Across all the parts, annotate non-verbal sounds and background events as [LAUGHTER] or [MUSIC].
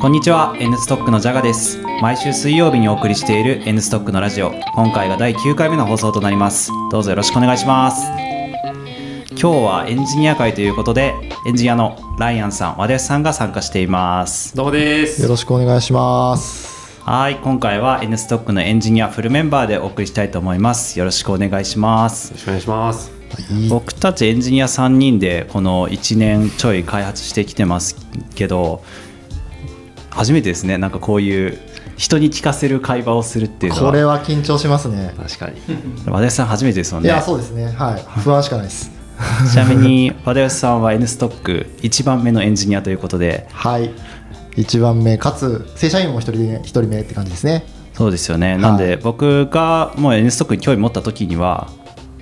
こんにちは。N ストックのジャガです。毎週水曜日にお送りしている N ストックのラジオ。今回が第9回目の放送となります。どうぞよろしくお願いします。今日はエンジニア会ということでエンジニアのライアンさん和田吉さんが参加しています。どうもです。よろしくお願いします。はい今回は N ストックのエンジニアフルメンバーでお送りしたいと思います。よろしくお願いします。よろしくお願いします。僕たちエンジニア3人でこの1年ちょい開発してきてますけど初めてですね。なんかこういう人に聞かせる会話をするっていうのは。これは緊張しますね。確かに。[LAUGHS] 和田吉さん初めてですもんね。いやそうですね。はい。[LAUGHS] 不安しかないです。ちなみに [LAUGHS] 和田吉さんは N ストック1番目のエンジニアということで。はい。1番目かつ正社員も1人で一人目って感じですね。そうですよね、なんで僕がもう N ストックに興味持った時には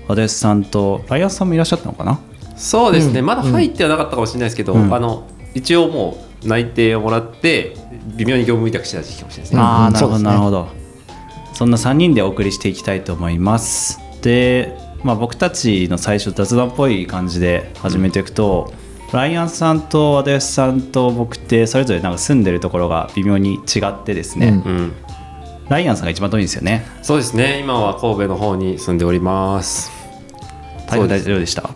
和田吉さんとライアンさんもいらっしゃったのかな？そうですね、うん。まだ入ってはなかったかもしれないですけど、うん。あの一応もう内定をもらって微妙に業務委託してた時期かもしれないですね、ああなるほどね。なるほど。そんな3人でお送りしていきたいと思います。で、まあ、僕たちの最初雑談っぽい感じで始めていくと、ライアンさんと和田吉さんと僕ってそれぞれなんか住んでるところが微妙に違ってですね、うん。うん、ライアンさんが一番遠いんですよね。そうですね。今は神戸の方に住んでおります。台風大丈夫でした？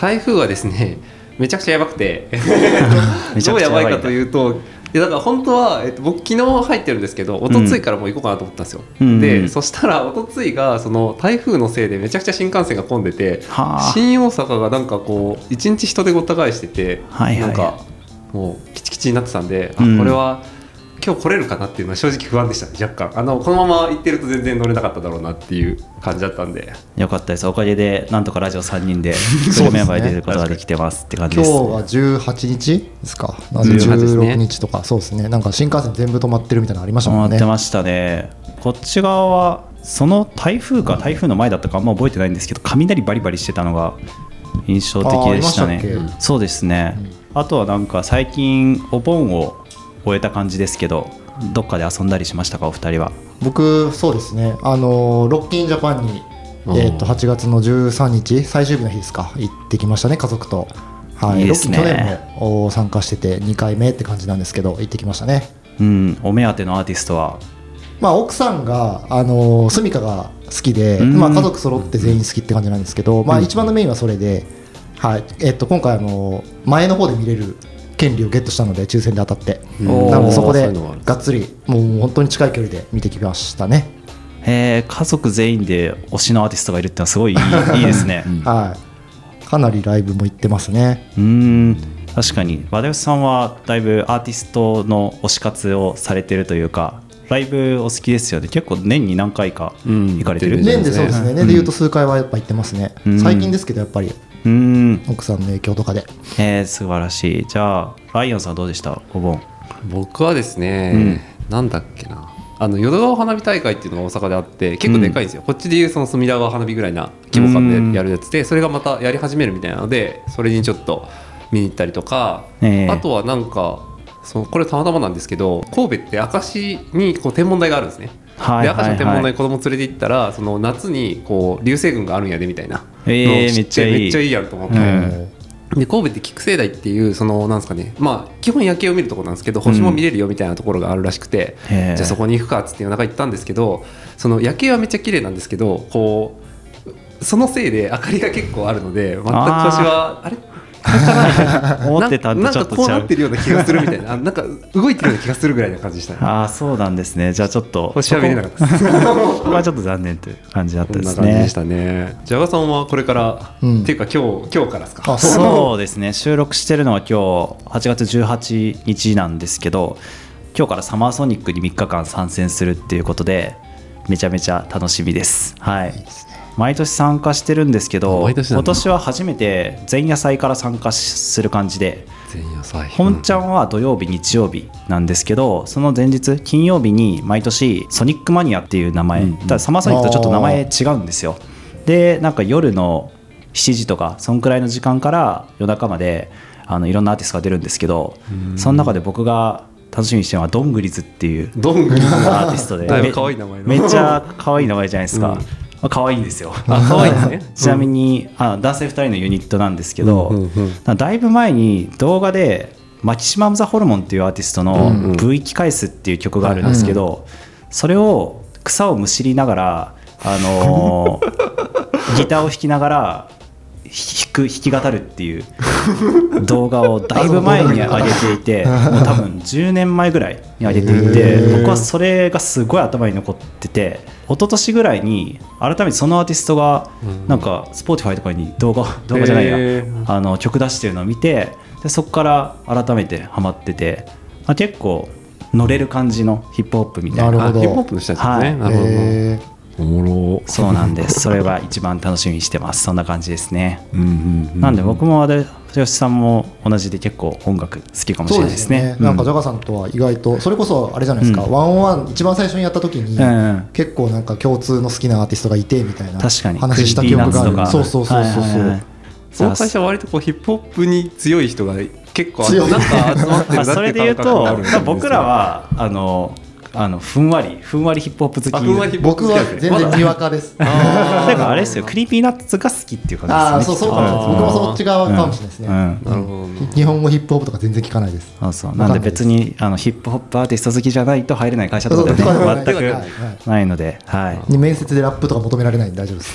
台風はですねめちゃくちゃやばくて。[LAUGHS] どうやばいかというといやだから本当は、えっと、僕昨日入ってるんですけど一昨日からもう行こうかなと思ったんですよ、うんでそしたら一昨日がその台風のせいでめちゃくちゃ新幹線が混んでてはあ。新大阪がなんかこう一日人でごった返してて、はいはい。なんかもうキチキチになってたんで、あうん。これは今日来れるかなっていうのは正直不安でしたね若干。あのこのまま行ってると全然乗れなかっただろうなっていう感じだったんで。よかったです。おかげでなんとかラジオ3 [LAUGHS] 人でフルメンバーで出ることができてます。って感じ今日ですは18日ですか？なんで18ですね16日とか。そうですね。なんか新幹線全部止まってるみたいなのありましたもんね。回ってましたね。こっち側はその台風か台風の前だったかあんま覚えてないんですけど雷バリバリしてたのが印象的でしたね。そうですね、あとはなんか最近お盆を終えた感じですけどどっかで遊んだりしましたか？お二人は。僕そうですね。あのロッキンジャパンにえー、と8月の13日最終日の日ですか？行ってきましたね家族と。はい。いいですね。ロッキン去年もお参加してて2回目って感じなんですけど行ってきましたね。うん。お目当てのアーティストは？まあ、奥さんが、あのスミカが好きで、うん。まあ、家族揃って全員好きって感じなんですけど、まあ、一番のメインはそれで、はい。えっと、今回、あの前の方で見れる権利をゲットしたので抽選で当たって、うん。なのでそこでがっつりもう本当に近い距離で見てきましたね、えー家族全員で推しのアーティストがいるってのはすごいいい [LAUGHS] いいですね。はい、かなりライブも行ってますね。うーん。確かに。和田吉さんはだいぶアーティストの推し活をされてるというかライブお好きですよね。結構年に何回かうん。行かれてる、うん年でそうですね。うん年で言うと数回はやっぱ行ってますね、うん。最近ですけどやっぱりうーん。奥さんの影響とかで。えー、素晴らしい。じゃあライアンさんはどうでした？お盆。僕はですね、なんだっけな。あの淀川花火大会っていうのが大阪であって結構でかいんですよ、こっちでいうその隅田川花火ぐらいな規模感でやるやつでそれがまたやり始めるみたいなのでそれにちょっと見に行ったりとか、えーあとはなんかそのこれたまたまなんですけど神戸って明石にこう天文台があるんですね。はいで明石の天文はい台子供連れて行ったらその夏にこう流星群があるんやでみたいな。のをえー知めっちゃいい。めっちゃいいやんと思って、うん。で神戸って菊星台っていうそのなんですかね。まあ基本夜景を見るところなんですけど星も見れるよみたいなところがあるらしくて、へー。じゃあそこに行くかっつって夜中行ったんですけどその夜景はめっちゃ綺麗なんですけどこうそのせいで明かりが結構あるので全く星はあれ？思ってたんとちょっとちゃう。かこうなってるような気がするみたいな。あなんか動いてるような気がするぐらいな感じでした。ね [LAUGHS] ああそうなんですね。じゃあちょっと。星は見れなかったですはちょっと残念という感じだったですね。じでしたね。ジャガさんはこれから、うん。っていうか今日今日からですか？あそう。そうですね。収録してるのは今日8月18日なんですけど今日からサマーソニックに3日間参戦するっていうことでめちゃめちゃ楽しみです。はい毎年参加してるんですけど今年は初めて前夜祭から参加する感じで前夜祭。本ちゃんは土曜日日曜日なんですけどその前日金曜日に毎年ソニックマニアっていう名前、ただサマーソニックとちょっと名前違うんですよ。でなんか夜の7時とかそんくらいの時間から夜中まであのいろんなアーティストが出るんですけどその中で僕が楽しみにしてるのはドングリズっていうアーティストでめっちゃ可愛い名前じゃないですか、うんまあ可愛いんですよ。[LAUGHS] あ可愛いですね。[LAUGHS] ちなみに、あ男性2人のユニットなんですけど、うんうんうん。だいぶ前に動画でマキシマム・ザ・ホルモンっていうアーティストのうん「ブ生き返す」っていう曲があるんですけど、それを草をむしりながら、あのー [LAUGHS] ギターを弾きながら弾く弾き語るっていう動画をだいぶ前に上げていてもう多分10年前ぐらいに上げていへてー。僕はそれがすごい頭に残ってて一昨年ぐらいに改めてそのアーティストがなんか Spotify とかに動画 [LAUGHS] 動画じゃないやあの曲出してるのを見てでそこから改めてハマってて、まあ、結構乗れる感じのヒップホップみたいな。なるほど。あヒップホップの人たちですね、はい。なるほど。えおもろ。そうなんです。それが一番楽しみにしてます。そんな感じですね。うんうんうんなんで僕も私吉さんも同じで結構音楽好きかもしれないですすねね。なんかジャガさんとは意外とそれこそあれじゃないですか。うんワンオンワン一番最初にやった時に結構なんか共通の好きなアーティストがいてみたいな確かに話した記憶がある。そうそうそうそうそうはいはいはい。その会社は割とこうヒップホップに強い人が結構強いなんか集まってるなっていうまあそれで言う感覚と、があるんですよまあ僕らはあのあのふんわりふんわりヒップホップ好き。僕は全然にわかです。だ。からあれですよ。クリーピーナッツが好きっていう感じですね。ああそうそうかもしれない。です。僕もそっち側かもしれないですね。うん。うん。なるほどね日本語ヒップホップとか全然聞かないです。そうそう。なんで別にあのヒップホップアーティスト好きじゃないと入れない会社とかで全くないので、はい、面接でラップとか求められないんで大丈夫です。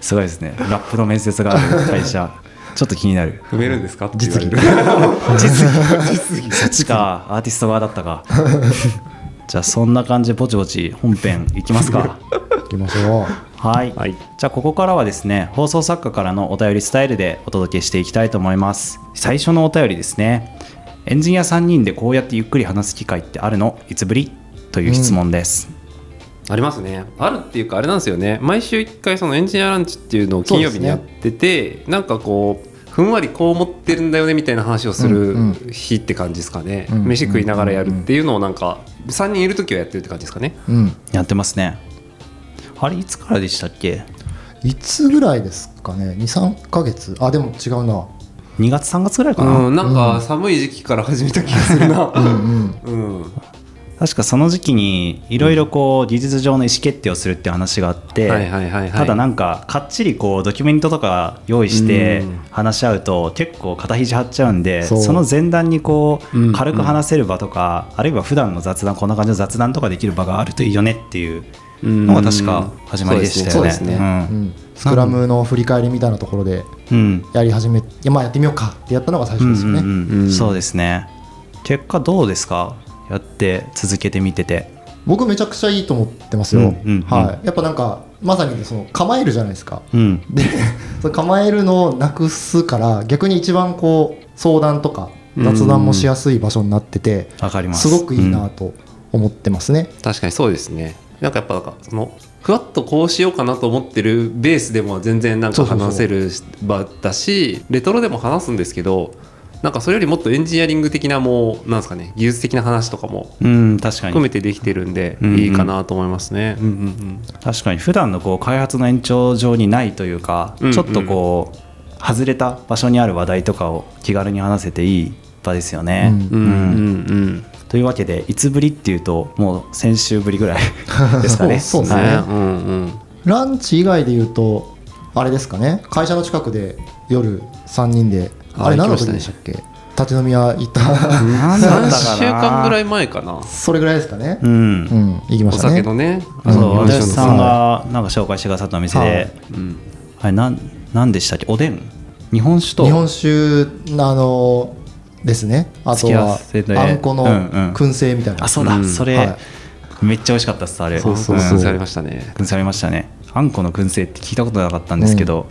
[LAUGHS] すごいですね。ラップの面接がある会社ちょっと気になる。踏めるんですか？実れ技る。[LAUGHS] 実技。そっちか。アーティスト側だったか。[LAUGHS] じゃあそんな感じでぼちぼち本編いきますか。[LAUGHS] 行きましょう。はい、はい。じゃあここからはですね放送作家からのお便りスタイルでお届けしていきたいと思います。最初のお便りですね。エンジニア3人でこうやってゆっくり話す機会ってあるの？いつぶり？という質問です、ありますね。あるっていうかあれなんですよね。毎週1回そのエンジニアランチっていうのを金曜日にやってて、なんかこうふんわりこう思ってるんだよねみたいな話をするうん日って感じですかね。うん飯食いながらやるっていうのをなんか3人いる時はやってるって感じですかね。うん。やってますねあれいつからでしたっけ？いつぐらいですかね？二三ヶ月？あでも違うな。2月3月ぐらいかな、うん、なんか寒い時期から始めた気がするな。うんうん。うん。確かその時期にいろいろこう技術上の意思決定をするっていう話があって、はいはいはいはい。ただなんかかっちりこうドキュメントとか用意してうん。話し合うと結構肩肘張っちゃうんでその前段にこう軽く話せる場とかあるいは普段の雑談こんな感じの雑談とかできる場があるといいよねっていうのが確か始まりでしたよね。そうですね。ううんん。スクラムの振り返りみたいなところでうん。やり始め、いやまあやってみようかってやったのが最初ですよね。そうですね。結果どうですか？やって続けてみてて。僕めちゃくちゃいいと思ってますよ。うんうんうんはい。やっぱなんかまさにその構えるじゃないですか。うんで [LAUGHS] その構えるのをなくすから逆に一番こう相談とか雑談もしやすい場所になっててわかりますすごくいいなと思ってますね。確かにそうですねなんかやっぱなんかそのふわっとこうしようかなと思ってるベースでも全然なんか話せる場だしレトロでも話すんですけどなんかそれよりもっとエンジニアリング的なもうなんですかね技術的な話とかもうん確か含めにてできてるんでいいかなと思いますね。うんうん確かに普段のこう開発の延長上にないというか、うんうんちょっとこう外れた場所にある話題とかを気軽に話せていい場ですよね。うんうんうんというわけでいつぶりっていうともう先週ぶりぐらい [LAUGHS] ですかね。そううん。ね、はいうんうん。ランチ以外で言うとあれですかね会社の近くで夜3人でああれ何の時でしたっけ？立ち飲み屋行った。なんだったかな。3週間ぐらい前かな。それぐらいですかね。う。うん。ん行きまおしたね。酒のね。うん。そううん私さんがなんか紹介してくださったお店で。あれなんなんでしたっけ？おでん。日本酒と。日本酒あのですね。あとはあんこのうんうん。燻製みたいな。あそうだ、うん。それ、はい。めっちゃ美味しかったっすあれ。そうそうそう。ありましたね。燻製ありましたね。あんこの燻製って聞いたことなかったんですけど、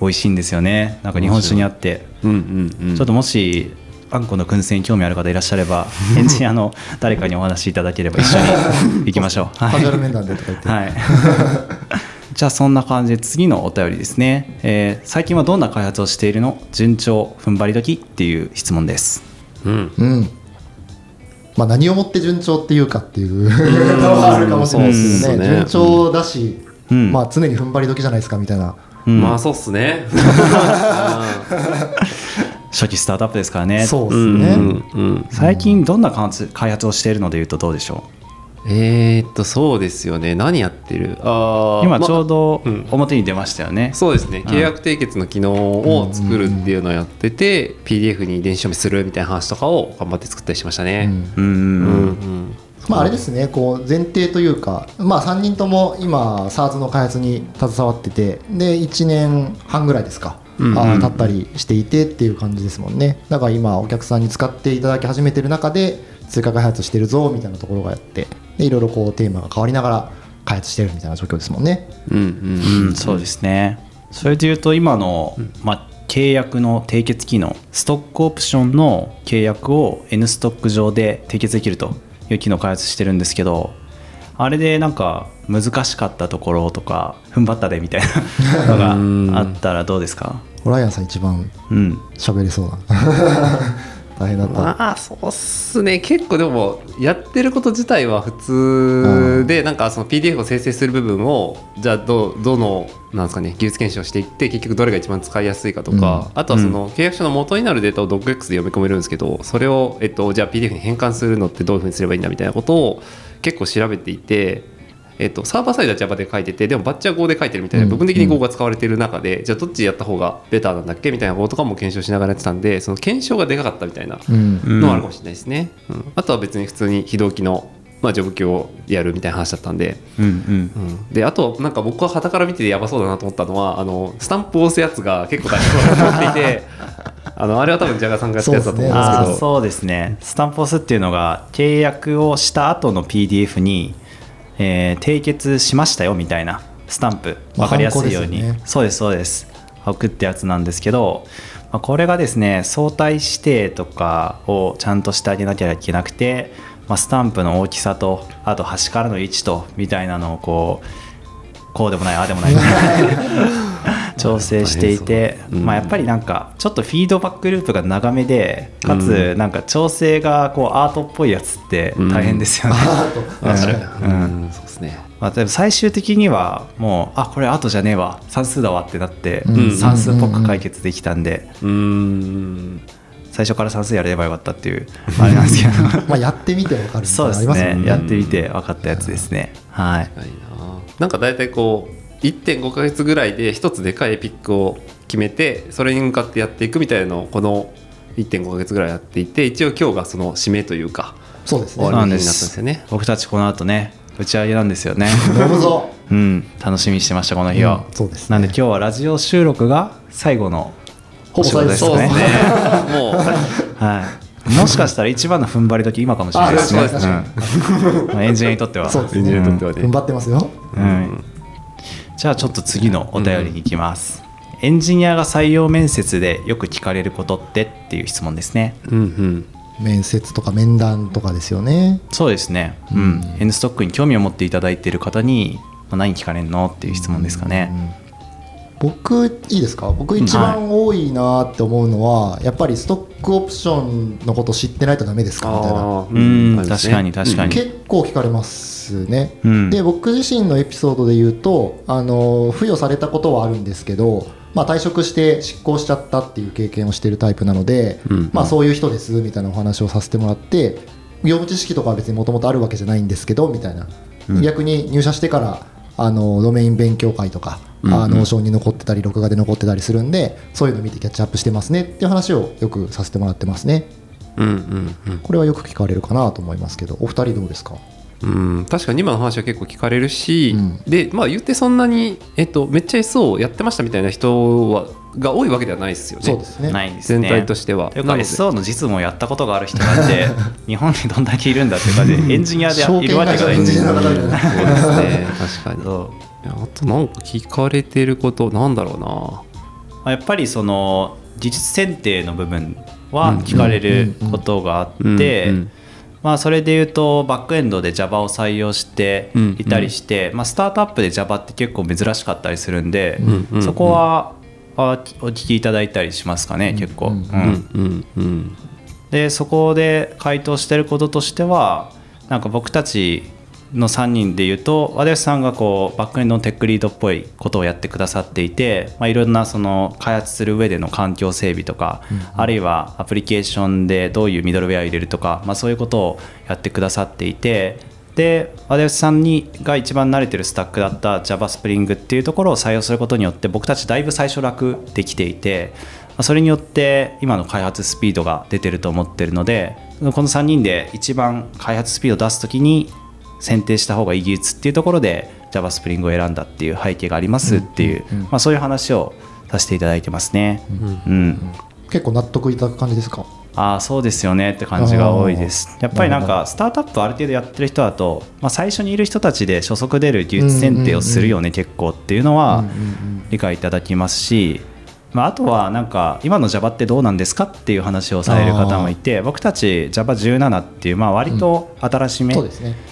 美味しいんですよね。なんか日本酒にあって、うんうんうん。ちょっともしあんこの燻製に興味ある方いらっしゃれば [LAUGHS] エンジニアの誰かにお話しいただければ一緒に [LAUGHS] 行きましょう、はいカジュアル面談でとか言って、はい。[LAUGHS] じゃあそんな感じで次のお便りですね、えー最近はどんな開発をしているの？順調踏ん張り時っていう質問です。うん。うん。まあ、何をもって順調っていうかっていう。のはあるかもしれないですけどね。そうっすね。順調だし、うん。まあ、常に踏ん張り時じゃないですかみたいなうん。まあそうっすね。[LAUGHS] 初期スタートアップですからね。そうですうんね、うんうん。最近どんな開発開発をしているのでいうとどうでしょえー、っとそうですよね。何やってる？あー今ちょうまどうん。表に出ましたよね、そうですね。契約締結の機能を作るっていうのをやってて、PDF に電子書面するみたいな話とかを頑張って作ったりしましたね。うんうんうん。うんうんまあ、あれですねこう前提というか、まあ、3人とも今 SARS の開発に携わっててで1年半ぐらいですか、うんうんあったりしていてっていう感じですもんね。だから今お客さんに使っていただき始めてる中で追加開発してるぞみたいなところがやってでいろいろこうテーマが変わりながら開発してるみたいな状況ですもんね。うんうんうん、そうですね。それでいうと今の、まあ、契約の締結機能ストックオプションの契約を N ストック上で締結できるという機能を開発してるんですけどあれでなんか難しかったところとか踏ん張ったでみたいな [LAUGHS] のがあったらどうですか？ホライアンさん一番うん。喋れそうな大変だった、まあそうっすね。結構でもやってること自体は普通で、なんかその PDF を生成する部分をじゃあどどのなんですかね技術検証していって結局どれが一番使いやすいかとか、あとはその契約書の元になるデータを DocX で読み込めるんですけどそれを、えっと、じゃあ PDF に変換するのってどういうふうにすればいいんだみたいなことを結構調べていて。えっと、サーバーサイドは Java で書いててでもバッチは Go で書いてるみたいなうん部分的に Go が使われている中で、じゃあどっちやった方がベターなんだっけみたいなこととかも検証しながらやってたんでその検証がでかかったみたいなうん。うんのはあるかもしれないですね、うん。あとは別に普通に非同期の、まあ、ジョブ級をやるみたいな話だったんで,、うんうん。うん、であとなんか僕は傍から見ててやばそうだなと思ったのはあのスタンプを押すやつが結構大変そうだなと思っていて [LAUGHS] あのあれは多分ジャガさんがやったやつだと思うんですあけど。ーそうですね。スタンプ押すっていうのが契約をした後の PDF に、えー締結しましたよみたいなスタンプまあ分かりやすいように、ね。そうですそうです。送ってやつなんですけど、まあ、これがですね相対指定とかをちゃんとしてあげなきゃいけなくて、まあ、スタンプの大きさとあと端からの位置とみたいなのをこうこうでもないああでもない [LAUGHS] 調整していて、うんまあ、やっぱりなんかちょっとフィードバックループが長めでかうつなんか調整がこうアートっぽいやつって大変ですよね。[LAUGHS] そうですね。まあ、でも最終的にはもうあこれアートじゃねえわ。算数だわってなってうん。算数っぽく解決できたんで。うーん。最初から算数やればよかったっていうあれなんですけど。[LAUGHS] まあやってみてわかるそいうですね。やってみて分かったやつですね。はい。な。んか大体こう1.5か月ぐらいで一つでかいエピックを決めてそれに向かってやっていくみたいなのをこの1.5か月ぐらいやっていて一応今日がその締めというかそうですね。終わる日になったんでですすよね。僕たちこの後ね打ち上げなんですよね。飲むぞうん。楽しみにしてましたこの日は、うんそうですね。なんで今日はラジオ収録が最後のほぼ最後ですね。そうですね。もう。[LAUGHS] はい。もしかしたら一番の踏ん張り時今かもしれないですね。うですうん。まあエンジニアにとっては。そうですエンジニアねにとってはね。踏ん張ってますよ。うんじゃあちょっと次のお便りに行きます、エンジニアが採用面接でよく聞かれることってっていう質問ですね。うんうん。面接とか面談とかですよね。そうですね。うん。N ストックに興味を持っていただいている方に、まあ、何聞かれるのっていう質問ですかね、僕いいですか？僕一番多いなって思うのは、やっぱりストックオプションのこと知ってないとダメですか？みたいな。うん。確かに確かに。結構聞かれますね、うん。で僕自身のエピソードで言うとあの付与されたことはあるんですけど、まあ、退職して執行しちゃったっていう経験をしているタイプなので、うん。まあ、そういう人ですみたいなお話をさせてもらって業務知識とかは別にもともとあるわけじゃないんですけどみたいな、逆に入社してからあのドメイン勉強会とか、うんうん。あノーションに残ってたり録画で残ってたりするんでそういうの見てキャッチアップしてますねっていう話をよくさせてもらってますね。うんうんうん。これはよく聞かれるかなと思いますけどお二人どうですか？うん、確かに今の話は結構聞かれるし、うん。でまあ言ってそんなに、えっと、めっちゃ SO やってましたみたいな人はが多いわけではないですよね。そうですね。ないですね。全体としては。というかなので。SO の実務をやったことがある人がいて [LAUGHS] 日本にどんだけいるんだっていう感じでエンジニアでいるわけがない。んですよ証券会社のエンジニアの方みたいなそうですね確かに。あとなんか聞かれてることなんだろうな。まあやっぱりその技術選定の部分は聞かれることがあって、うん。うんまあ、それで言うとバックエンドで Java を採用していたりして、まあ、スタートアップで Java って結構珍しかったりするんで、そこはあお聞きいただいたりしますかね、結構。でそこで回答してることとしてはなんか僕たちの3人で言うと和田さんがこうバックエンドのテックリードっぽいことをやってくださっていて、まあ、いろんなその開発する上での環境整備とか、あるいはアプリケーションでどういうミドルウェアを入れるとか、まあ、そういうことをやってくださっていてで和田吉さんにが一番慣れてるスタックだった Java Spring っていうところを採用することによって僕たちだいぶ最初楽できていてまあそれによって今の開発スピードが出てると思ってるのでこの3人で一番開発スピードを出す時に選定した方がいい技術っていうところで Java Spring を選んだっていう背景がありますっていう、まあ、そういう話をさせていただいてますね。うん。結構納得いただく感じですか？ああそうですよねって感じが多いです。やっぱりなんかスタートアップある程度やってる人だと、まあ、最初にいる人たちで初速出る技術選定をするよね、結構っていうのは理解いただきますし、まあ、あとはなんか今の Java ってどうなんですかっていう話をされる方もいて僕たち Java17 っていうまあ割と新しめ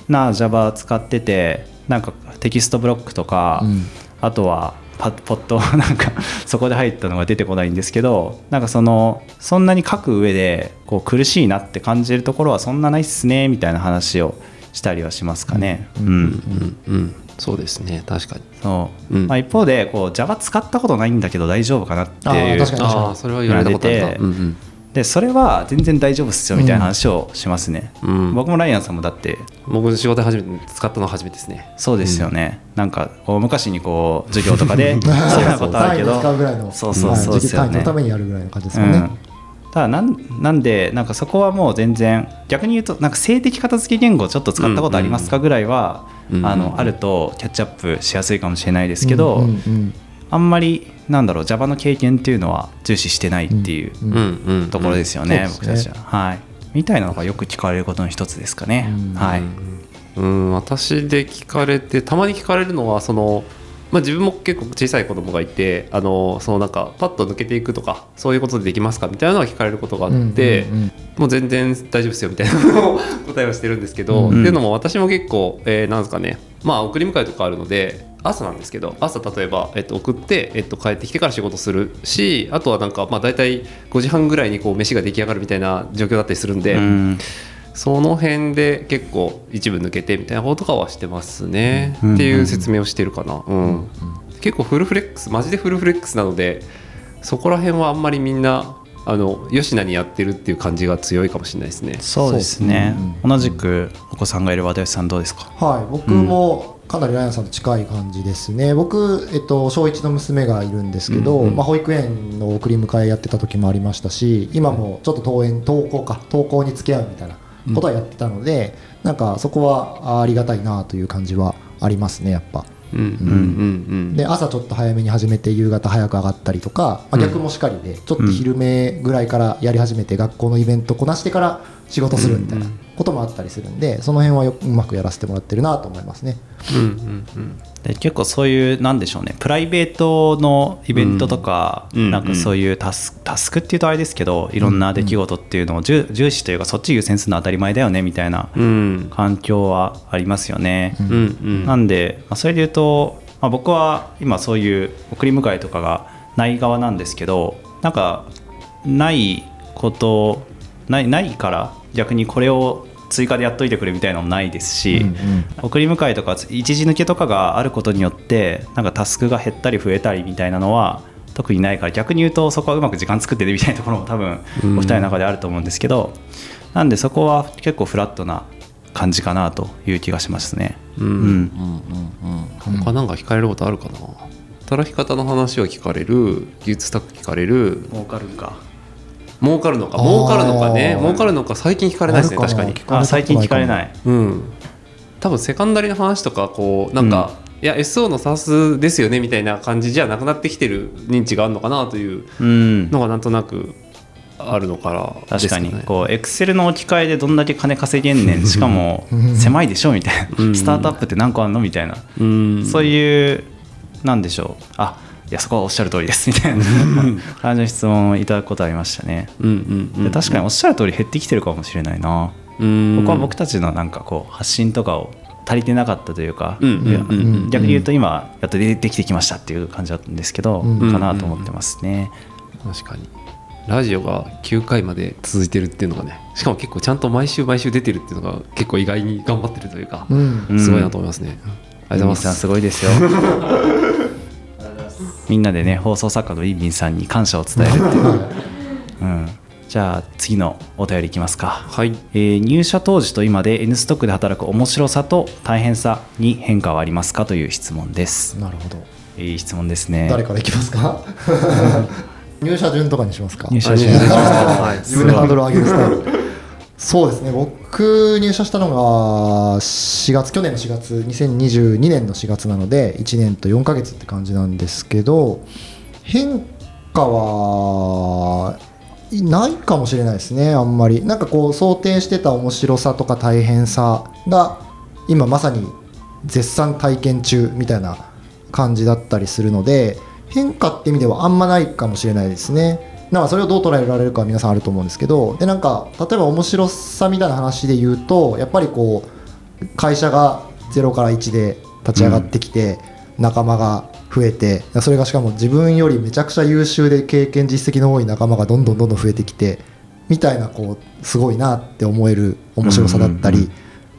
な Java 使っててなんか text block とか、うん。あとはパッと [LAUGHS] なんかそこで入ったのが出てこないんですけどなんかそのそんなに書く上でこう苦しいなって感じるところはそんなないっすねみたいな話をしたりはしますかね。うん。うん。うんそうですね。確かに。そう。うん。まあ、一方でこう Java 使ったことないんだけど大丈夫かなってあいうああそれは言われたことあるな。出てうんうん。でそれは全然大丈夫っすよみたいな話をしますね、うん。僕もライアンさんもだって。僕仕事で初めて使ったのは初めてですね。そうですよね、なんかこう昔にこう授業とかで [LAUGHS] そういうことあるけど。単位で使うぐらいのそうそうそうのためにやるぐらいの感じですもんね、うんただなんなんでなんかそこはもう全然逆に言うとなんか性的片付け言語ちょっと使ったことありますかぐらいは、うんあのあるとキャッチアップしやすいかもしれないですけど、うんうんうん。あんまりなんだろう Java の経験っていうのは重視してないっていううんうんうん。ところですよね、うん僕たちは、はい。みたいなのがよく聞かれることの一つですかね、うん。はい、うん私で聞かれてたまに聞かれるのはその、まあ、自分も結構小さい子供がいてあのそのなんかパッと抜けていくとかそういうことでできますかみたいなのは聞かれることがあって、うんうんうん。もう全然大丈夫ですよみたいなの [LAUGHS] を答えをしてるんですけど、うんっていうのも私も結構、えーなんですかねまあ送り迎えとかあるので朝なんですけど朝例えば、えっと、送って、えっと、帰ってきてから仕事するしあとはなんか、まあ、大体5時半ぐらいにこう飯が出来上がるみたいな状況だったりするんで、うんその辺で結構一部抜けてみたいなこととかはしてますね、うんっていう説明をしてるかな、うん。結構フルフレックスマジでフルフレックスなのでそこら辺はあんまりみんなあの吉名にやってるっていう感じが強いかもしれないですね。そうですね。そうですね。同じくお子さんがいる和田吉さんどうですか？はい、僕もかなりライアンさんと近い感じですね、僕、えっと、小1の娘がいるんですけど、うんうん。まあ、保育園の送り迎えやってた時もありましたし、今もちょっと登園登校か、登校に付き合うみたいなことはやってたので、なんかそこはありがたいなという感じはありますね、やっぱ。うんうんうんうんで朝ちょっと早めに始めて夕方早く上がったりとか、まあ、逆もしかりでちょっと昼目ぐらいからやり始めて学校のイベントこなしてから仕事するみたいなこともあったりするんでその辺はようまくやらせてもらってるなと思いますね。うんうんうんで結構そういうなんでしょうねプライベートのイベントとか、うん。なんかそういうタスタスクっていうとあれですけどいろんな出来事っていうのを重重視というかそっち優先するのは当たり前だよねみたいなうん。環境はありますよね。うん。うん。なんで、まあ、それで言うと、まあ、僕は今そういう送り迎えとかがない側なんですけどなんかないことないないから逆にこれを追加でやっといてくれみたいなのもないですし、うんうん。送り迎えとか一時抜けとかがあることによってなんかタスクが減ったり増えたりみたいなのは特にないから逆に言うとそこはうまく時間作ってねみたいなところも多分お二人の中であると思うんですけど、なんでそこは結構フラットな感じかなという気がしますね。うん。うん。他なんか聞かれることあるかな？働き方の話は聞かれる技術スタッフ聞かれる儲かるか儲かるのか儲かるのかね。儲かるのか最近聞かれないですね確かに。聞かれたことないかも。あ最近聞かれない。うん。多分セカンダリの話とかこうなんか、いや SO の SARS ですよねみたいな感じじゃなくなってきてる認知があるのかなといううん。のがなんとなくあるのから確かに。こうエクセルの置き換えでどんだけ金稼げんねんしかも狭いでしょみたいうん。なスタートアップって何個あんのみたいな。うん。そういうなんでしょう。あいやそこはおっしゃる通りですみたいな。感じの質問をいただくことありましたね。確かにおっしゃる通り減ってきてるかもしれないな。うん。僕は僕たちのなんかこう発信とかを足りてなかったというか、逆に言うと今やっとでできてきましたっていう感じだったんですけど、うんかなと思ってますね、確かに。ラジオが9回まで続いてるっていうのがねしかも結構ちゃんと毎週毎週出てるっていうのが結構意外に頑張ってるというか、すごいなと思いますね、ありがとうございます。すごいですよみんなでね放送作家のインビンさんに感謝を伝えるっていう、[LAUGHS] うん、じゃあ次のお便りいきますか、はい。えー入社当時と今で N ストックで働く面白さと大変さに変化はありますかという質問です。なるほど。いい質問ですね。誰からいきますか？[LAUGHS] 入社順とかにしますか？入社順はい。自分でハードルを上げるスタイル。[LAUGHS] そうですね。僕入社したのが4月去年の4月2022年の4月なので1年と4ヶ月って感じなんですけど変化はないかもしれないですねあんまり。なんかこう想定してた面白さとか大変さが今まさに絶賛体験中みたいな感じだったりするので変化って意味ではあんまないかもしれないですね。なんかそれをどう捉えられるかは皆さんあると思うんですけどでなんか例えば面白さみたいな話で言うとやっぱりこう会社が0から1で立ち上がってきて、仲間が増えてそれがしかも自分よりめちゃくちゃ優秀で経験実績の多い仲間がどんどんどんどん増えてきてみたいなこうすごいなって思える面白さだったり、うんうん。じ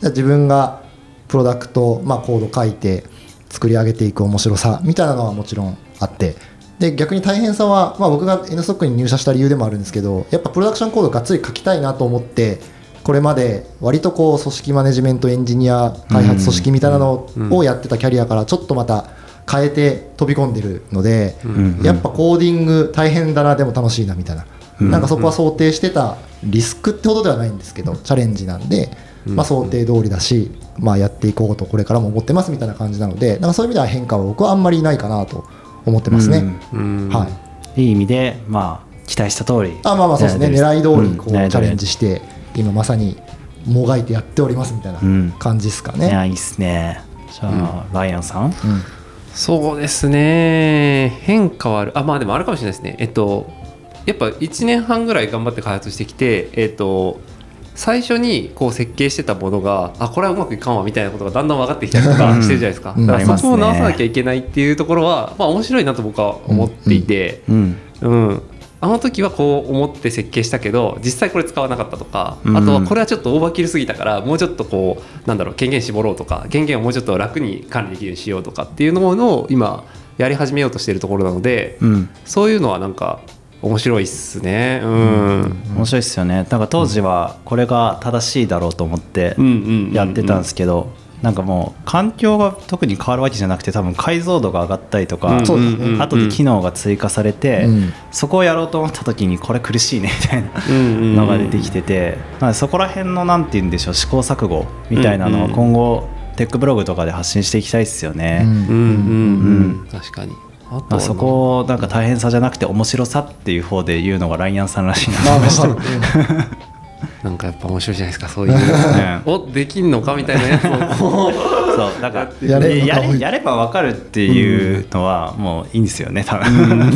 ゃあ自分がプロダクト、まあ、コード書いて作り上げていく面白さみたいなのはもちろんあってで逆に大変さは、まあ、僕が N ストックに入社した理由でもあるんですけどやっぱプロダクションコードがっつり書きたいなと思ってこれまで割とこう組織マネジメントエンジニア開発組織みたいなのをやってたキャリアからちょっとまた変えて飛び込んでるので、ん。やっぱコーディング大変だなでも楽しいなみたいな、うん。なんかそこは想定してたリスクってほどではないんですけどチャレンジなんで、まあ、想定通りだし、まあ、やっていこうとこれからも思ってますみたいな感じなのでなんかそういう意味では変化は僕はあんまりないかなと思ってますね。うん。はい。いい意味でまあ期待した通り。あまあまあそうですね。狙い通りこう、うんチャレンジして今まさにもがいてやっておりますみたいなうん。感じですかいやね。いいっすね。じゃあ、ライアンさん？うん。そうですね。変化はある。あまあでもあるかもしれないですね。えっとやっぱ1年半ぐらい頑張って開発してきてえっと最初にこう設計してたものがあこれはうまくいかんわみたいなことがだんだん分かってきたりとかしてるじゃないですか、うん。だからそこを直さなきゃいけないっていうところは、まあ面白いなと僕は思っていて、うん。うん、あの時はこう思って設計したけど実際これ使わなかったとか、うん。あとはこれはちょっとオーバーキルすぎたからもうちょっとこうなんだろう権限絞ろうとか権限をもうちょっと楽に管理できるようにしようとかっていうのを今やり始めようとしているところなので、うん。そういうのはなんか面白いっすね。うん。面白いですよね。なんか当時はこれが正しいだろうと思ってうんうんうんうんやってたんですけど、なんかもう環境が特に変わるわけじゃなくて多分解像度が上がったりとか、うん。そうですね。後で機能が追加されて、うん。そこをやろうと思った時にこれ苦しいねみたいなうんうんうん。のが出てきてて、まあそこら辺のなんて言うんでしょう試行錯誤みたいなのを今後テックブログとかで発信していきたいですよね。うんうんうん。うん。確かにあまあ、そこをなんか大変さじゃなくて面白さっていう方で言うのがライアンさんらしいなと思いまました。あなんかやっぱ面白いじゃないですかそういうね。[LAUGHS] おできんのかみたいなやつを。こうそうだからやれでややれれやれば分かるっていうのはもういいんですよね多分。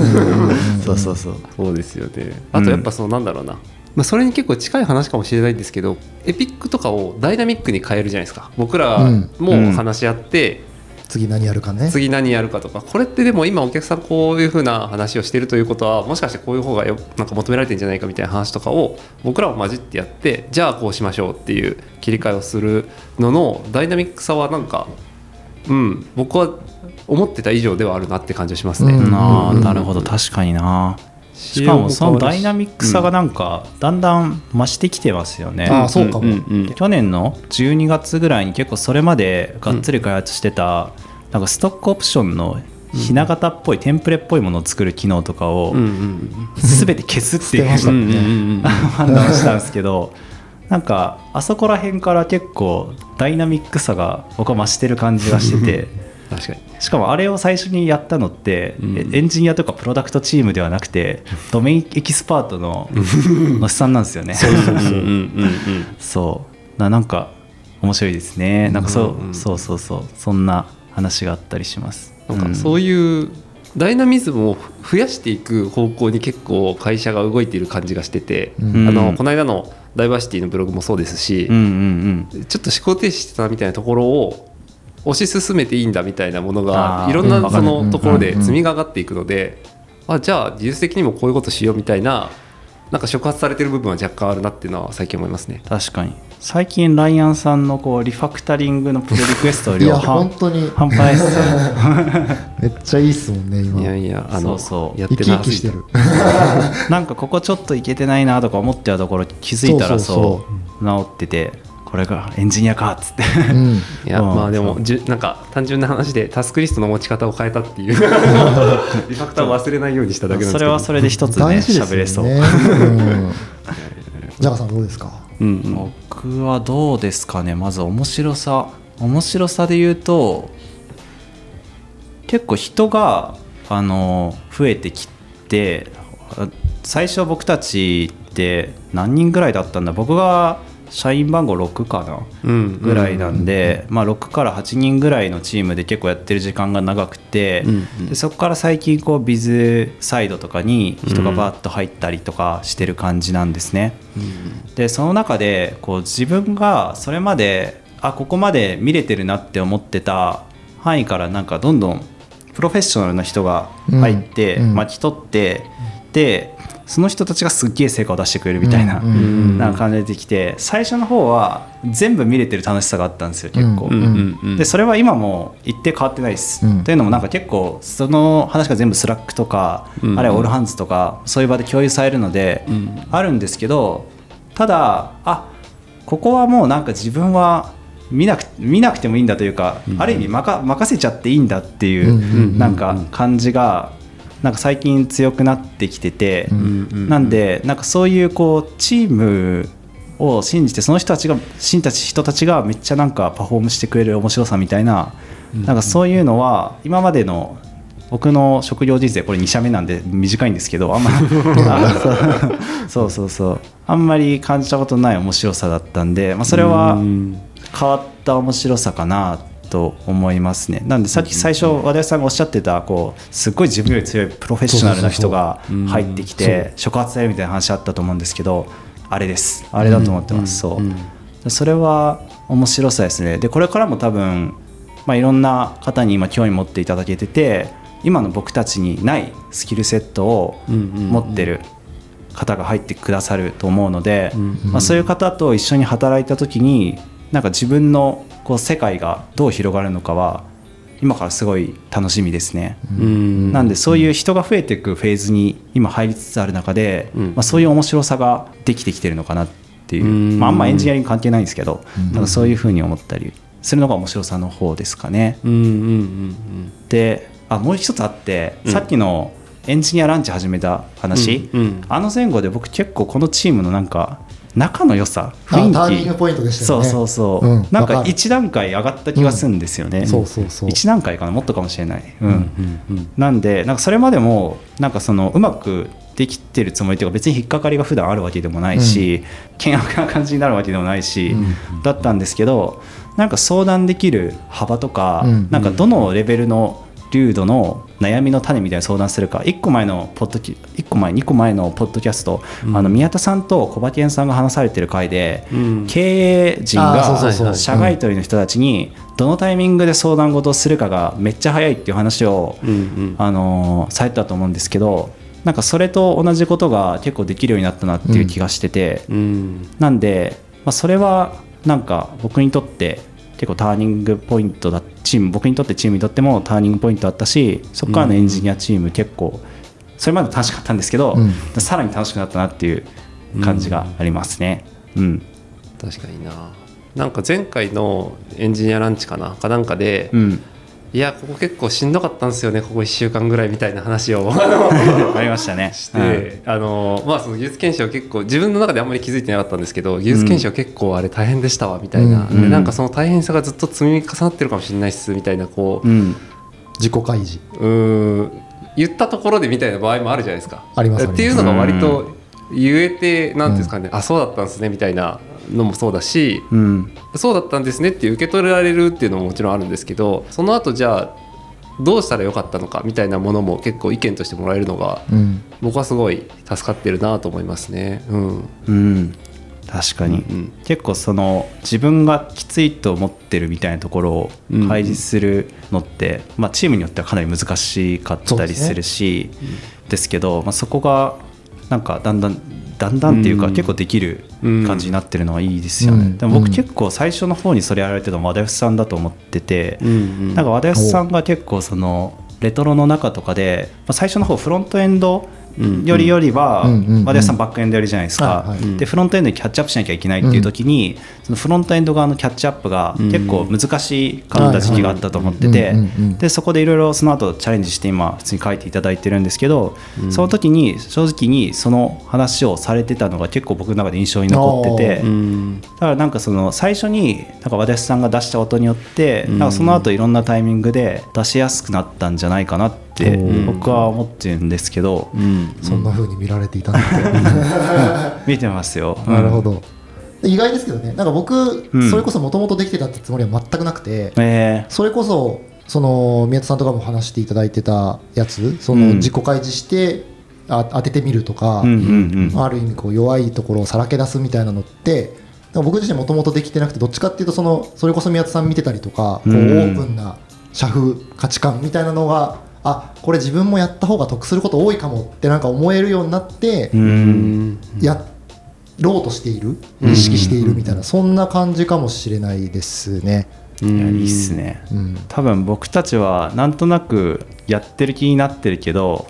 そうそうそう。そうですよね。あとやっぱそのなんだろうな、まあ、それに結構近い話かもしれないんですけどエピックとかをダイナミックに変えるじゃないですか。僕らうん。も話し合って、次何やるかね。次何やるかとかこれってでも今お客さんこういうふうな話をしてるということはもしかしてこういう方がよなんか求められてるんじゃないかみたいな話とかを僕らも混じってやってじゃあこうしましょうっていう切り替えをするののダイナミックさはなんかうん僕は思ってた以上ではあるなって感じがしますね。うんなるほど確かになしかもそのダイナミックさがなんかだんだん増してきてますよね、ああそうかも。んうん去年の12月ぐらいに結構それまでがっつり開発してた、なんかストックオプションのひな形っぽいテンプレっぽいものを作る機能とかを全て消すっていう、[LAUGHS] 判断をしたんですけどなんかあそこら辺から結構ダイナミックさが僕は増してる感じがしてて [LAUGHS] 確かに。しかもあれを最初にやったのって、うん。えエンジニアとかプロダクトチームではなくてドメインエキスパートのの資産なんですよね。そうななんか面白いですね。なんかそう,、うんうんそうそうそう。そんな話があったりします。なんかそういうダイナミズムを増やしていく方向に結構会社が動いている感じがしてて、うん。あのこの間のダイバーシティのブログもそうですしうん、うんうん。ちょっと思考停止してたみたいなところを推し進めていいんだみたいなものがいろんなそのところでうん積みが上がっていくので、あじゃあ技術的にもこういうことしようみたいななんか触発されてる部分は若干あるなっていうのは最近思いますね。確かに。最近ライアンさんのこうリファクタリングのプロリクエストいや量半本当に。半端ないっすよ。[LAUGHS] めっちゃいいっすもんね今。いやいやあのそうそう。やってなてる。[LAUGHS] なんかここちょっといけてないなとか思ってたところ気づいたらそうそう。治っててこれがエンジニアかっつって。うん。[LAUGHS] いやうんまあでもじゅなんか単純な話でタスクリストの持ち方を変えたっていう。[LAUGHS] リファクターを忘れないようにしただけなんですけど。それはそれで一つね大事です喋れそう、うん。ジャガさんどうですか？うんうん。僕はどうですかねまず面白さ。面白さで言うと結構人があの増えてきてあ最初僕たちって何人ぐらいだったんだ？僕が社員番号6かな？うんぐらいなんで、まあ、6から8人ぐらいのチームで結構やってる時間が長くて、でそこから最近こうビズサイドとかに人がバーッと入ったりとかしてる感じなんですね。でその中でこう自分がそれまであここまで見れてるなって思ってた範囲からなんかどんどんプロフェッショナルな人が入って巻き取って、でその人たちがすっげえ成果を出してくれるみたいな,、うんうんなんか感じで出てきて最初の方は全部見れてる楽しさがあったんですよ結構。うんうんうん。でそれは今も一定変わってないです、うん。というのもなんか結構その話が全部 Slack とか、うんあるいは all hands とかそういう場で共有されるので、うんあるんですけどただあここはもうなんか自分は見なく見なくてもいいんだというか、ある意味任任せちゃっていいんだっていう、うんうんうん。なんか感じがなんか最近強くなってきてて、なんでなんかそういうこうチームを信じてその人たちが信たち人たちがめっちゃなんかパフォームしてくれる面白さみたいな,、なんかそういうのは今までの僕の職業人生これ2社目なんで短いんですけどあんまあ [LAUGHS] そうそうそうあんまり感じたことない面白さだったんで、まあ、それはうん。変わった面白さかなと思いますね。なんでさっき最初和田さんがおっしゃってたこうすっごい自分より強いプロフェッショナルな人が入ってきて触発されるみたいな話あったと思うんですけどあれです。あれだと思ってます、そう、うん。それは面白さですね。でこれからも多分、まあ、いろんな方に今興味持っていただけてて今の僕たちにないスキルセットをうんうんうん。持ってる方が入ってくださると思うので、うん。まあ、そういう方と一緒に働いた時になんか自分のこう世界がどう広がるのかは今からすごい楽しみですね。うん。なんでそういう人が増えていくフェーズに今入りつつある中で、うん。まあ、そういう面白さができてきてるのかなっていう、うん。まあ、あんまエンジニアリング関係ないんですけど、うん。なんかそういうふうに思ったりするのが面白さの方ですかね。うんうんうんであもう一つあって、うん。さっきのエンジニアランチ始めた話、うんうん。あの前後で僕結構このチームのなんか仲の良さあ雰囲気。ターニングポイントでしたよね。そうそうそう、うんなんか一段階上がった気がするんですよね、そうそうそう。一段階かなもっとかもしれない、うん。うんうんうん。なんでなんかそれまでもなんかそのうまくできてるつもりというか別に引っかかりが普段あるわけでもないし、険悪な感じになるわけでもないし、うんだったんですけどなんか相談できる幅とか、うん。なんかどのレベルの流度の悩みの種みたいな相談するか1個前のポッドキ1個前2個前のポッドキャスト、うん。あの宮田さんと小馬健さんが話されてる回で、うん。経営陣が社外取りの人たちにどのタイミングで相談事をするかがめっちゃ早いっていう話を、うんうん。あのーされてたと思うんですけどなんかそれと同じことが結構できるようになったなっていう気がしてて、うん。なんで、まあ、それはなんか僕にとって結構ターニングポイントだチーム僕にとってチームにとってもターニングポイントだったしそこからのエンジニアチーム結構それまで楽しかったんですけど、うん。さらに楽しくなったなっていう感じがありますね。うん、確かにな。なんか前回のエンジニアランチかなかなんかで、うん、いやここ結構しんどかったんですよねここ1週間ぐらいみたいな話を。[LAUGHS] ありましたね。して、あのまあその技術研修は結構自分の中であんまり気づいてなかったんですけど技術研修は結構あれ大変でしたわみたいな、うんでなんかその大変さがずっと積み重なってるかもしれないっすみたいなこううん、うん自己開示。うーん。言ったところでみたいな場合もあるじゃないですか。ありますあります。っていうのが割と言えてなんていうんですかね、あそうだったんですねみたいなのもそうだしうん。そうだったんですねって受け取られるっていうのももちろんあるんですけどその後じゃあどうしたらよかったのかみたいなものも結構意見としてもらえるのがうん。僕はすごい助かってるなと思いますね。うん。うん、確かに、うん結構その自分がきついと思ってるみたいなところをうん。開示するのって、まあ、チームによってはかなり難しかったりするしですけど、まあ、そこがなんかだんだんだんだんっていうか、うん。結構できる感じになってるのはいいですよね、うん。でも僕うん。結構最初の方にそれやられてるのは和田吉さんだと思ってて、なんか和田吉さんが結構そのレトロの中とかで、まあ、最初の方フロントエンドよりよりは和田吉さん。バックエンドよりじゃないですか、でフロントエンドにキャッチアップしなきゃいけないっていう時に、そのフロントエンド側のキャッチアップが結構難しかった時期があったと思っててでそこでいろいろその後チャレンジして今普通に書いていただいてるんですけど、うん。その時に正直にその話をされてたのが結構僕の中で印象に残ってて。うん。だからなんかその最初になんか和田さんが出した音によってうん。なんかその後いろんなタイミングで出しやすくなったんじゃないかなってうん僕は思ってるんですけどうん。そんな風に見られていたんだ。見てますよ。う [LAUGHS] んなるほど。意外ですけどね。なんか僕、うん。それこそもともとできてたってつもりは全くなくて、えそれこそその宮田さんとかも話していただいてたやつそのうん。自己開示して、あ当ててみるとか、ーうんうんうん。ある意味こう弱いところをさらけ出すみたいなのって僕自身もともとできてなくてどっちかっていうとそのそれこそ宮田さん見てたりとかこうオうん。ープンな社風価値観みたいなのがあこれ自分もやった方が得すること多いかもってなんか思えるようになってやろうとしているうん。意識しているみたいなそんな感じかもしれないですね。いやいいっすね。うん。多分僕たちはなんとなくやってる気になってるけど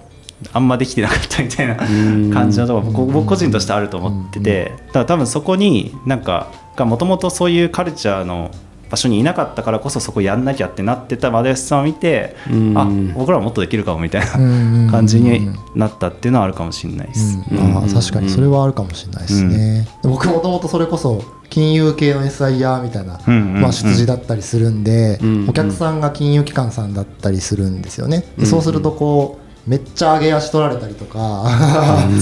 あんまできてなかったみたいなうん。感じのところ僕僕個人としてあると思っててだから多分そこになんかがもともとそういうカルチャーの場所にいなかったからこそそこやんなきゃってなってた和田さんを見てうん。あ僕らはもっとできるかもみたいうん。な感じになったっていうのはあるかもしれないです。うん。ああ確かに。それはあるかもしれないですね、僕もともとそれこそ金融系の SIR みたいな、まあ、出自だったりするんで、お客さんが金融機関さんだったりするんですよね、でうん。そうするとこうめっちゃ上げ足取られたりとか、う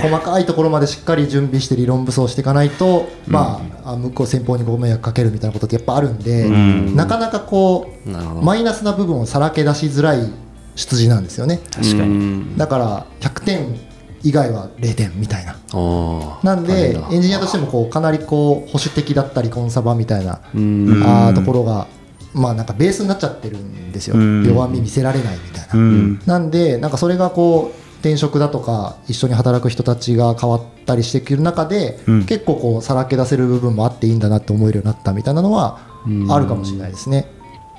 細かいところまでしっかり準備して理論武装していかないと、まああ向こう先方にご迷惑かけるみたいなことってやっぱあるんで、うん。なかなかこうマイナスな部分をさらけ出しづらい出自なんですよね。確かに。にだから100点以外は0点みたいな。ああなんでエンジニアとしてもこうかなりこう保守的だったりコンサバみたいなうん。あーところがまあなんかベースになっちゃってるんですよ。うん。弱み見せられないみたいな。うん。なんでなんかそれがこう転職だとか一緒に働く人たちが変わったりしてくる中でうん。結構こうさらけ出せる部分もあっていいんだなって思えるようになったみたいなのはうん。あるかもしれないですね。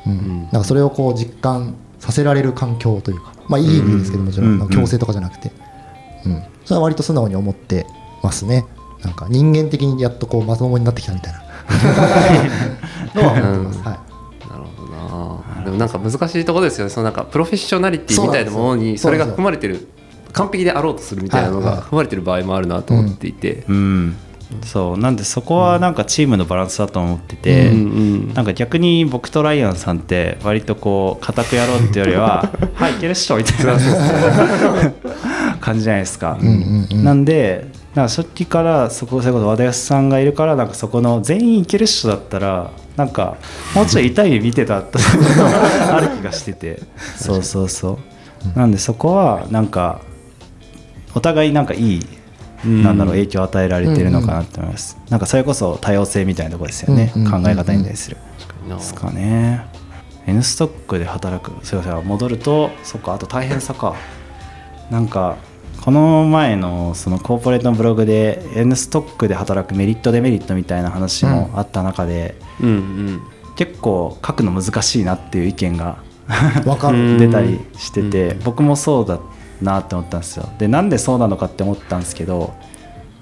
うん。ん。なんかそれをこう実感させられる環境というかまあいい意味ですけどもちろうん。ん。強制とかじゃなくて。うん。それは割と素直に思ってますね。なんか人間的にやっとこうまともになってきたみたいな。[LAUGHS] のは思ってます、はいでもなんか難しいところですよね。そのなんかプロフェッショナリティみたいなものにそれが含まれてる完璧であろうとするみたいなのが含まれてる場合もあるなと思っていて、うん。そう。なんでそこはなんかチームのバランスだと思ってて、うんうんなんか逆に僕とライアンさんって割とこう固くやろうっていうよりは「[LAUGHS] はいいけるっしょ」みたいな感じじゃないですか。うんうんうん。なんでなんか初期からそこそれこそ和田康さんがいるからなんかそこの全員いけるっしょだったらなんかもうちょい痛い目見てたってある気がしてて。そうそうそう。なんでそこはなんかお互いなんかいいなんだろう影響を与えられてるのかなって思います、なんかそれこそ多様性みたいなところですよね、うんうんうんうん。考え方に対する。なですかね。N ストックで働く。す。いません戻るとそっかあと大変さか。なんかこの前のそのコーポレートのブログで N ストックで働くメリットデメリットみたいな話もあった中で、うんうん。結構書くの難しいなっていう意見が [LAUGHS] 出たりしてて、僕もそうだなって思ったんですよ。でなんでそうなのかって思ったんですけど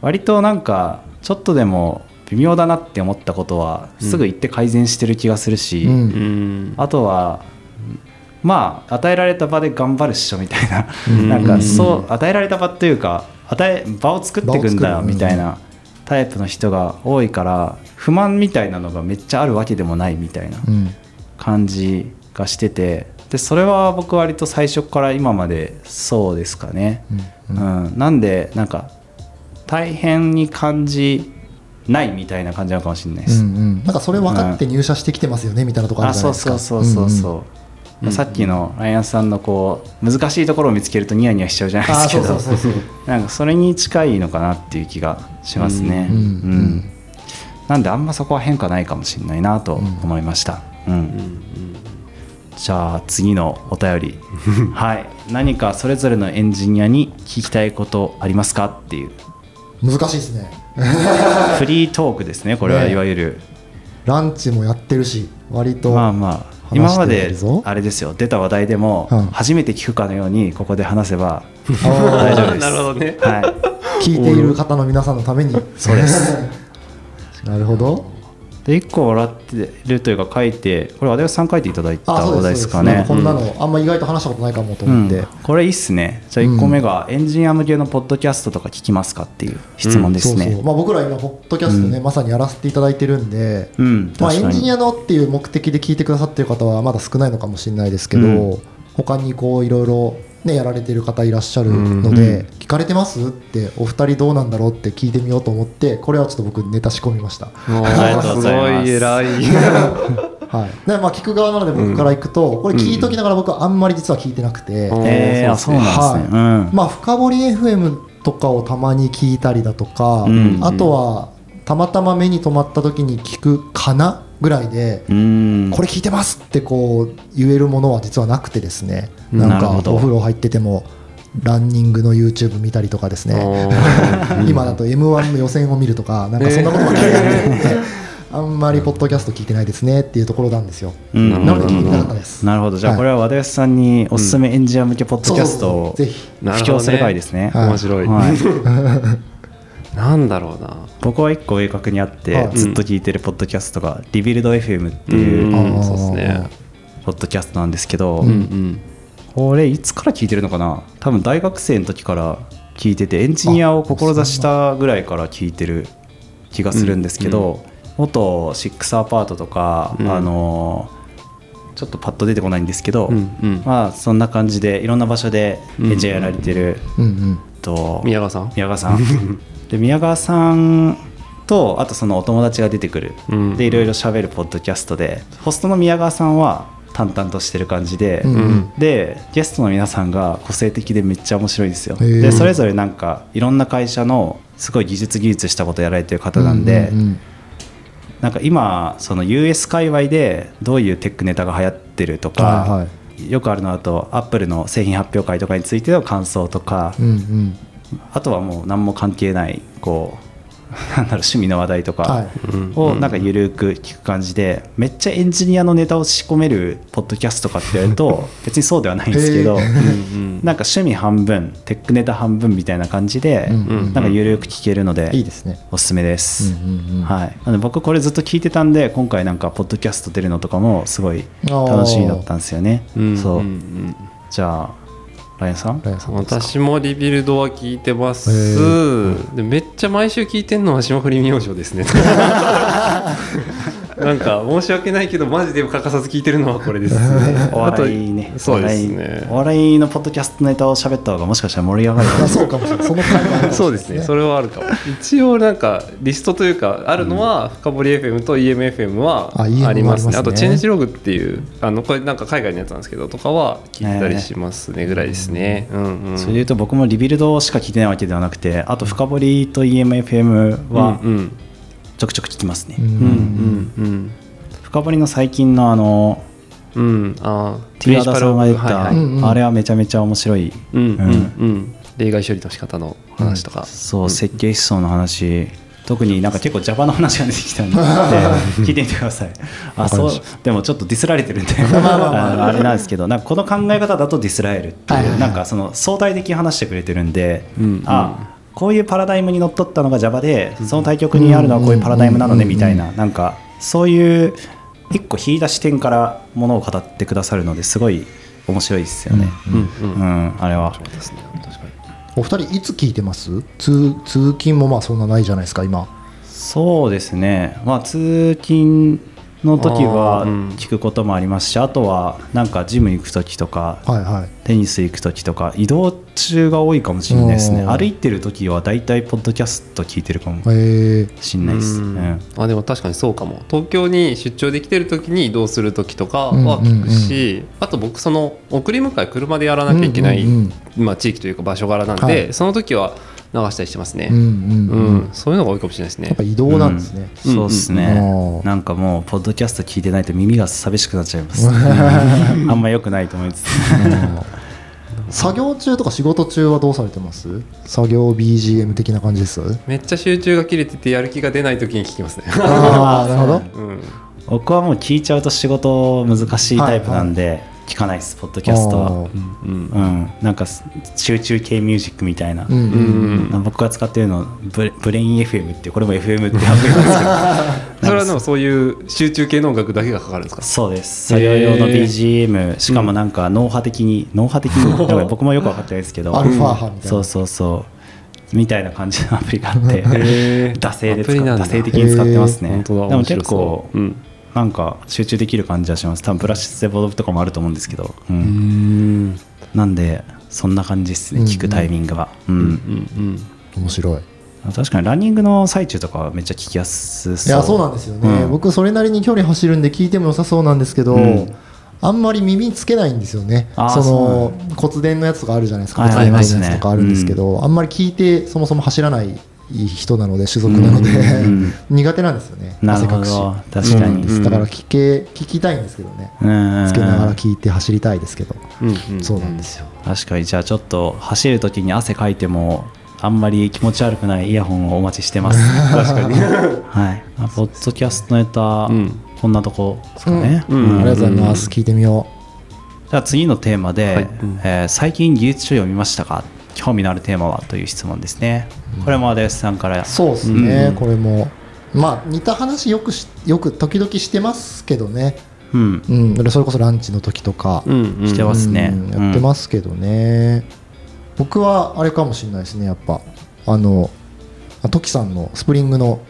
割となんかちょっとでも微妙だなって思ったことはすぐ言って改善してる気がするし、うんうん。あとはまあ与えられた場で頑張るっしょみたいな、うん。なんかそう与えられた場っていうか与え場を作っていくんだよみたいなタイプの人が多いから不満みたいなのがめっちゃあるわけでもないみたいなうん。感じがしてて。でそれは僕割と最初から今までそうですかね、ううん。んなんでなんか大変に感じないみたいな感じなのかもしれないです、うんうん。なんかそれ分かって入社してきてますよねみたいなところああるじゃなそいうですか。そうそうそうそう、うんさっきのライアンさんのこう難しいところを見つけるとニヤニヤしちゃうじゃないであすけど。そうそうそうそう。[LAUGHS] なんかそれに近いのかなっていう気がしますね、うん。うん。なんであんまそこは変化ないかもしれないなと思いました、うん。うんじゃあ次のお便り。[LAUGHS] はい。何かそれぞれのエンジニアに聞きたいことありますかっていう。難しいですね。フリートークですねこれは。ねいわゆる、ランチもやってるし割と。まあまあ今まであれですよ。出た話題でもうん。初めて聞くかのようにここで話せば大丈夫です。[LAUGHS] なるほどね。はい。聞いている方の皆さんのために。そうです。[LAUGHS] なるほどで1個笑ってるというか書いてこれ和田さん書いていただいた話題ですかね。こんなのあんま意外と話したことないかもとうん思って、これいいっすね。じゃあ1個目がエンジニア向けのポッドキャストとか聞きますかっていう質問ですね。そうそう。まあ、僕ら今ポッドキャストね、まさにやらせていただいてるんで、うん。まあ、エンジニアのっていう目的で聞いてくださってる方はまだ少ないのかもしれないですけど、うん。他にこういろいろねやられてる方いらっしゃるので、聞かれてますってお二人どうなんだろうって聞いてみようと思ってこれはちょっと僕ネタ仕込みました。す。すごい偉い。[LAUGHS] はい、でまあ聞く側なので僕からいくと、これ聞いときながら僕はあんまり実は聞いてなくて、うん。えそうなんですね、はい。うん。まあ深掘り FM とかをたまに聞いたりだとか、うん。あとはたまたま目に留まった時に聞くかなぐらいで、うん。これ聞いてますってこう言えるものは実はなくてですね、うんなんかお風呂入っててもランニングの YouTube 見たりとかですね、[LAUGHS] 今だと m 1の予選を見るとかなんかそんなことばっかりやってるんで、あんまりポッドキャスト聞いてないですねっていうところなんですよ、うん。なので聞いてなかったです、なるほど。じゃあはい。これは和田さんにおすすめエンジニア向けポッドキャストをぜひ。布教する回ですね。はい。面白い、はい [LAUGHS] なんだろうな。僕は一個明確にあって、はいずっと聞いてるポッドキャストがリビルド FM っていうううですね。ポッドキャストなんですけど、うんうん。これいつから聞いてるのかな？多分大学生の時から聞いててエンジニアを志したぐらいから聞いてる気がするんですけど、元シックスアパートとか、うん。あのちょっとパッと出てこないんですけど、うんうん。まあそんな感じでいろんな場所でエンジニアやられてる、うんうん。と宮川さん？宮川さん [LAUGHS] で宮川さんとあとそのお友達が出てくる、うん。でいろいろ喋るポッドキャストでホストの宮川さんは淡々としてる感じで、うん。うん。でゲストの皆さんが個性的でめっちゃ面白いですよ。でそれぞれなんかいろんな会社のすごい技術技術したことやられてる方なんで、うんうんなんか今その US 界隈でどういうテックネタが流行ってるとか、はいはい。よくあるのだとアップルの製品発表会とかについての感想とか、うんうんあとはもう何も関係ないこう [LAUGHS] なんだろう趣味の話題とはかをなんかゆるく聞く感じでめっちゃエンジニアのネタを仕込めるポッドキャストかって言われると [LAUGHS] 別にそうではないんですけどなんか趣味半分テックネタ半分みたいな感じでなんかゆるく聞けるのでいいですね。おすすめです。はい、なので僕これずっと聞いてたんで今回なんかポッドキャスト出るのとかもすごい楽しみだったんですよね。うん。そう、じゃあライアンさん？私もリビルドは聞いてます。へでめっちゃ毎週聞いてんのは霜降り明星ですね [LAUGHS] なんか申し訳ないけどマジで欠かさず聞いてるのはこれですね。[LAUGHS] おあと笑いね。そうですおね笑いお笑いのポッドキャストネタを喋った方がもしかしたら盛り上がるあそうかもしれない。その回もあるかもしれないそうですね。それはあるかも。一応なんかリストというかあるのは深掘り FM と EMFM はありますね。もありますね。あとチェンジログっていうあのこれなんか海外のやつなんですけどとかは聞いたりしますねぐらいですね。うんうん。それでいうと僕もリビルドしか聞いてないわけではなくてあと深掘りと EMFM はうんうんちょくちょく聞きますね、うん。うん。うん。深掘りの最近のあのうん。うんあーティアダさんが言った、はいはい。うんうん。あれはめちゃめちゃ面白い、うんうんうん。うん。例外処理の仕方の話とか、そう設計思想の話。特になんか結構 Java の話が出てきたんで。[LAUGHS] 聞いてみてください。あそう。でもちょっとディスられてるんで。[LAUGHS] あのあれなんですけどなんかこの考え方だとディスられるってはいはいはい。なんかその相対的に話してくれてるんで、うん。あこういうパラダイムにのっとったのが Java でその対極にあるのはこういうパラダイムなのねみたいな。なんかそういう一個引いた視点からものを語ってくださるのですごい面白いですよね、うん。うん。うん。あれは。そうですね。確かに。お二人いつ聞いてます？通通勤もまあそんなないじゃないですか今。そうですね、まあ、通勤の時は聞くこともありますし、あとはなんかジム行く時とか、はいはい。テニス行く時とか、移動中が多いかもしれないですね、歩いてる時は大体、ポッドキャスト聞いてるかもえー、しれないです。ううん。ん。あでも確かにそうかも。東京に出張できてる時に移動する時とかは聞くし、あと僕その送り迎え車でやらなきゃいけない、うんうん。まあ、地域というか場所柄なんで、はい。その時は流したりしてますね、うんうんううん。ん、そういうのが多いかもしれないですね。やっぱ移動なんですね、うん。そうですうん。ね、なんかもう、ポッドキャスト聞いてないと耳が寂しくなっちゃいます。[LAUGHS] あんま良くないと思います。[LAUGHS] 作業中とか仕事中はどうされてます？作業 BGM 的な感じです？めっちゃ集中が切れててやる気が出ない時に聞きますね。ああなるほど。うん。僕はもう聞いちゃうと仕事難しいタイプなんで、聞かないですポッドキャストは。うんうん。なんか集中系ミュージックみたいな、うんうんうん。僕が使ってるのブレブレイン FM っていうこれも FM ってアプリなんですけど。[LAUGHS] それはでもそういう集中系の音楽だけがかかるんですか？そうです。作業用の BGM しかもなんか脳波的に脳波的に僕もよく分かってないですけど。アルファ波みたいな。そうそうそう。みたいな感じのアプリがあって。[LAUGHS] 惰性で惰性的に使ってますね。本当だ。でも面白そう。結構うんなんか集中できる感じはします。多分プラスセボとかもあると思うんですけど、うん。うん。なんでそんな感じですね。うん。聞くタイミングは、うん。うんうん面白い。確かにランニングの最中とかはめっちゃ聞きやすそう。いやそうなんですよね、うん。僕それなりに距離走るんで聞いても良さそうなんですけど、うん。あんまり耳つけないんですよね。その骨伝のやつとかあるじゃないですか。はい骨伝のやつとかあるんですけど、あんまり聞いてそもそも走らない人なので種族なので、うん [LAUGHS] 苦手なんですよね。なるほ汗かくし。ど確かに、うん。だから聞け聞きたいんですけどね。うんつけながら聞いて走りたいですけど、うんうんそうなんですよ。確かに。じゃあちょっと走る時に汗かいてもあんまり気持ち悪くないイヤホンをお待ちしてます。[LAUGHS] 確かに。はい。あポッドキャストネタ、うん。こんなとこですかね、うん。ありがとうございます、聞いてみよじゃあ次のテーマで、はい。うん。えー最近技術書読みましたか？興味のあるテーマはという質問ですね。これもアデスさんから。うそうですね、うん。これも。まあ似た話よくしよく時々してますけどね。うん。うん、それこそランチの時とか、うんうんしてますね。うん。やってますけどね、僕はあれかもしれないですねやっぱ。あのあトキさんのスプリングの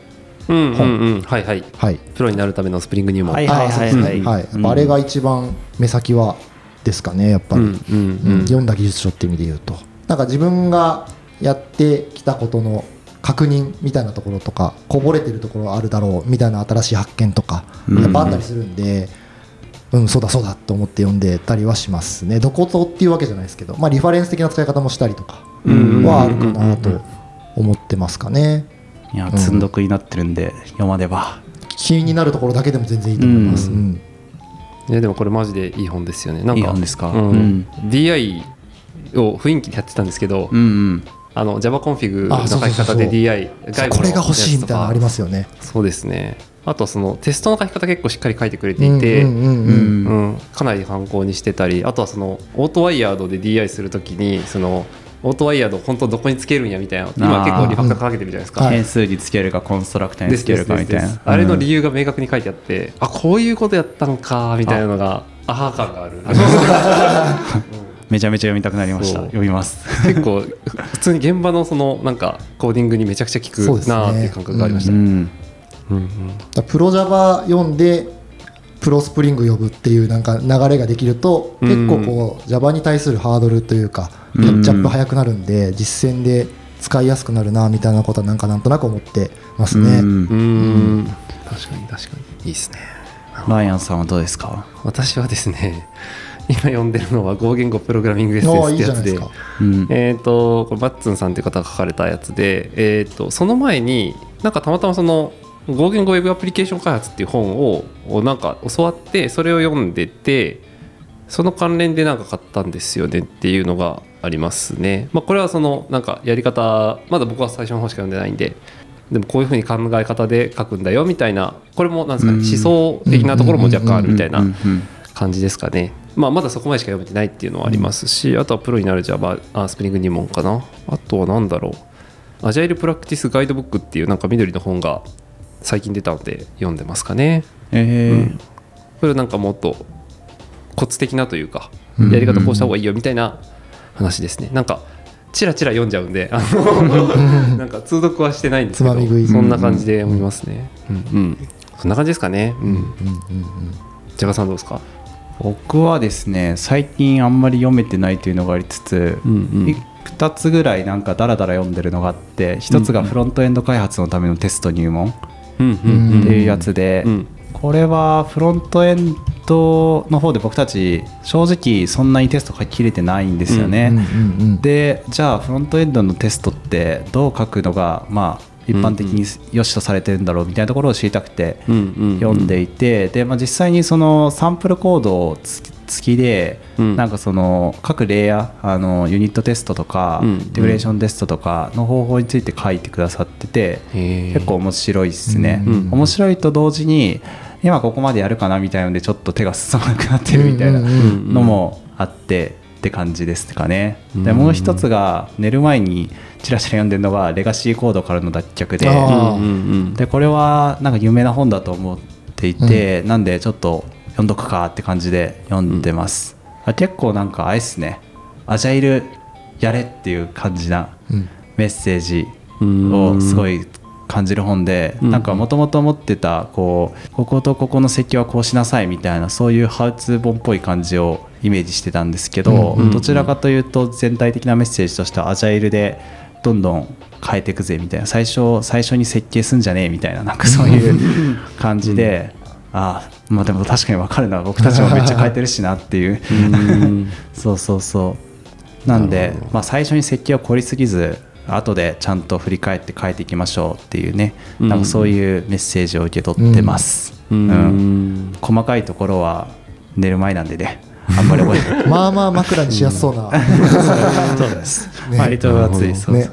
うんうんうん。はいはい。はい。プロになるためのスプリング入門はいあそうですね。はいはい。うんあれが一番目先はですかねやっぱり、うんうんうんうん。読んだ技術書っていう意味で言うとなんか自分がやってきたことの確認みたいなところとかこぼれてるところあるだろうみたいな新しい発見とかうん。やっぱあったりするんで、うん、そうだそうだと思って読んでたりはしますね。どことっていうわけじゃないですけど、まあ、リファレンス的な使い方もしたりとかうん。はあるかなと思ってますかね。いや積んどくになってるんで読まねば。気になるところだけでも全然いいと思います、ううん。んいやでもこれマジでいい本ですよね。なんかいい本ですか？うん。うん。DI を雰囲気でやってたんですけど、うんうん。あの Java コンフィグの書き方で DI 外部のこれが欲しいみたいなのありますよね。そうですね。あとそのテストの書き方結構しっかり書いてくれていて、うんうんうんうん。うん。かなり参考にしてたりあとはそのオートワイヤードで DI するときにそのオートワイヤード本当どこにつけるんやみたいな今結構 refactor かけてるじゃないですか、はい。変数につけるかコンストラクターにつけるかみたいな。あれの理由が明確に書いてあって、あこういうことやったんかみたいなのがアハ感がある [LAUGHS] めちゃめちゃ読みたくなりました。読みます。結構普通に現場のそのなんかコーディングにめちゃくちゃ効くそうですねなーっていう感覚がありました、うんうん。うんだからプロ Java 読んでプロスプリング呼ぶっていうなんか流れができるとうん。結構こう Java に対するハードルというかうんキャッチアップ早くなるんで実践で使いやすくなるなみたいなことはなんかなんとなく思ってますね。うんうーん。確かに確かに。いいですね。ライアンさんはどうですか？私はですね今読んでるのは合言語プログラミングあ SS あいいってやつで。えー、とこれバッツンさんという方が書かれたやつで、えー、とその前になんかたまたまその合言語ウェブアプリケーション開発っていう本ををなんか教わってそれを読んでてその関連でなんか買ったんですよねっていうのがありますね。まあ、これはそのなんかやり方まだ僕は最初の方しか読んでないんででもこういうふうに考え方で書くんだよみたいなこれもなんですか思想的なところも若干あるみたいな感じですかね。まあ、まだそこまでしか読めてないっていうのはありますし、あとはプロになる Java あスプリング入門かな。あとは何だろう。アジャイルプラクティスガイドブックっていうなんか緑の本が最近出たので読んでますかね。えー。これはなんかもっとコツ的なというかうん。やり方こうした方がいいよみたいな話ですね。なんかチラチラ読んじゃうんであの [LAUGHS] なんか通読はしてないんですけどそんな感じで読みますね。うん、うん、そん。な感じですかね。うんうんうんうん。ジャガさんどうですか？僕はですね最近あんまり読めてないというのがありつつ、うんうん。2つぐらいなんかダラダラ読んでるのがあって1つがフロントエンド開発のためのテスト入門っていうやつで、うんこれはフロントエンドの方で僕たち正直そんなにテスト書ききれてないんですよね、うんうんうん。でじゃあフロントエンドのテストってどう書くのがまあ一般的に良しとされてるんだろうみたいなところを知りたくて読んでいてで、まあ、実際にそのサンプルコードをつ付きで、うん。なんかその各レイヤーあのユニットテストとか、うんインテグレーションテストとかの方法について書いてくださってて、結構面白いですね、うん面白いと同時に今ここまでやるかなみたいなのでちょっと手が進まなくなってるみたいなのもあってって感じですかね、でうん。もう一つが寝る前にチラチラ読んでるのがレガシーコードからの脱却ででこれはなんか有名な本だと思っていて、なんでちょっと読んどくかって感じで読んでます、あ結構なんかあれっすね。アジャイルやれっていう感じなうん。メッセージうん。をすごい感じる本で、うん。なんかもともと持ってたこうこことここの設計はこうしなさいみたいなそういうハウツー本っぽい感じをイメージしてたんですけど、うんうん。どちらかというと全体的なメッセージとしてはアジャイルでどんどん変えていくぜみたいな。最初最初に設計すんじゃねえみたいななんかそういう [LAUGHS] 感じで、ああまあでも確かに分かるな僕たちもめっちゃ変えてるしなっていう。うん。[LAUGHS] そうそうそう。なんで、まあ、最初に設計を凝りすぎず後でちゃんと振り返って変えていきましょうっていうね、うん。なんかそういうメッセージを受け取ってます、ううん。ん。細かいところは寝る前なんでねあんまり覚えてない。まあまあ枕にしやすそうな、そうです、ね。割と熱いそうね。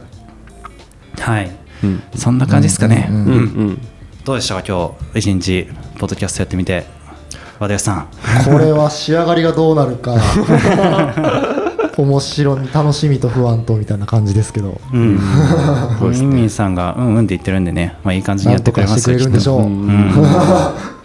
はい。うん。そんな感じですかね、うんうんうん。どうでしたか？今日一日ポッドキャストやってみて。和田さん。これは仕上がりがどうなるか。[LAUGHS] 面白み楽しみと不安とみたいな感じですけど。うん。ミンミンさんがうんうんって言ってるんでね、まあ、いい感じにやってくれかしてくれますよるんでしょう、きっと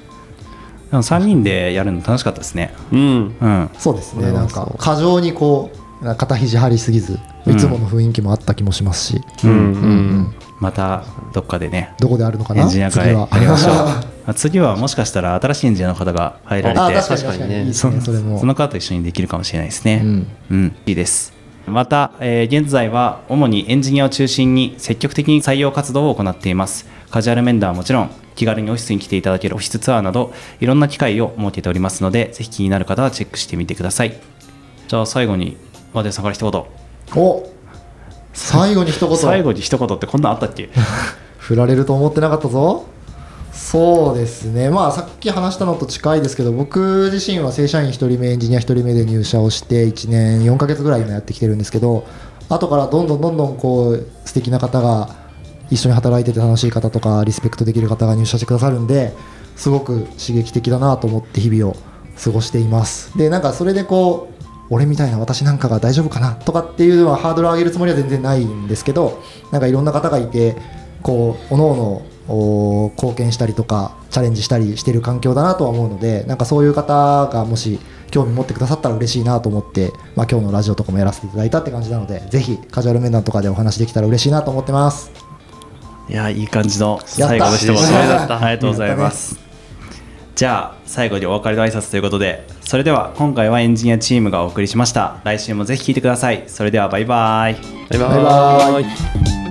3人でやるの楽しかったですね。うん。うん。そうですね。なんか過剰にこう肩肘張りすぎずいつもの雰囲気もあった気もしますし、うん。ううん。んまたどっかでねどこであるのかエなンジニア会や次は。りましょう。[LAUGHS] あ次はもしかしたら新しいエンジニアの方が入られてあ確かにねに。いいですそねそれも。その方と一緒にできるかもしれないですね。うん。うん、いいです。また、えー現在は主にエンジニアを中心に積極的に採用活動を行っています。カジュアル面談はもちろん、気軽にオフィスに来ていただけるオフィスツアーなど、いろんな機会を設けておりますので、ぜひ気になる方はチェックしてみてください。じゃあ最後に、和田さんから一言。お最後に一言 [LAUGHS] 最後に一言ってこんなんあったっけ？[LAUGHS] 振られると思ってなかったぞそうですね。まあさっき話したのと近いですけど僕自身は正社員1人目エンジニア1人目で入社をして1年4ヶ月ぐらい今やってきてるんですけど後からどんどんどんどんこう素敵な方が一緒に働いてて楽しい方とかリスペクトできる方が入社してくださるんですごく刺激的だなと思って日々を過ごしています。でなんかそれでこう俺みたいな私なんかが大丈夫かなとかっていうのはハードルを上げるつもりは全然ないんですけどなんかいろんな方がいてこう各々お貢献したりとかチャレンジしたりしてる環境だなとは思うのでなんかそういう方がもし興味持ってくださったら嬉しいなと思って、まあ、今日のラジオとかもやらせていただいたって感じなのでぜひカジュアル面談とかでお話できたら嬉しいなと思ってます。いやいい感じの最後の一言締めだった。ありがとうございます、じゃあ最後にお別れの挨拶ということでそれでは今回はエンジニアチームがお送りしました。来週もぜひ聞いてください。それではバイバイ。バイババイバイ